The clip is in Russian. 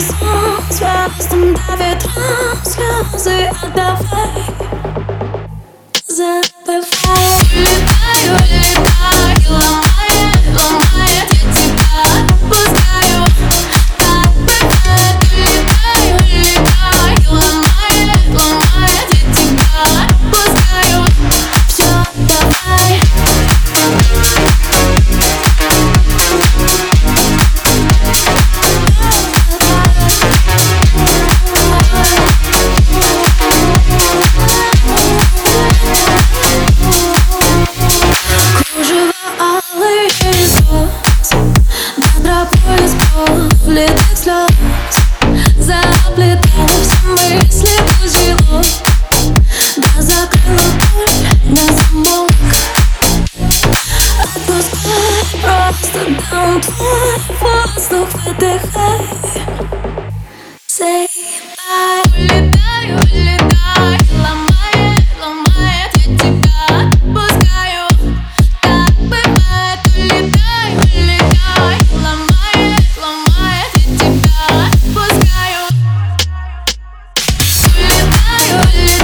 Сон звездам до ветрам Слезы отдавай. Забывай Улетаю, улетаю, с летых слез все мысли в узелок Да закрыла боль на замок Отпускай просто твой воздух Выдыхай. Say bye you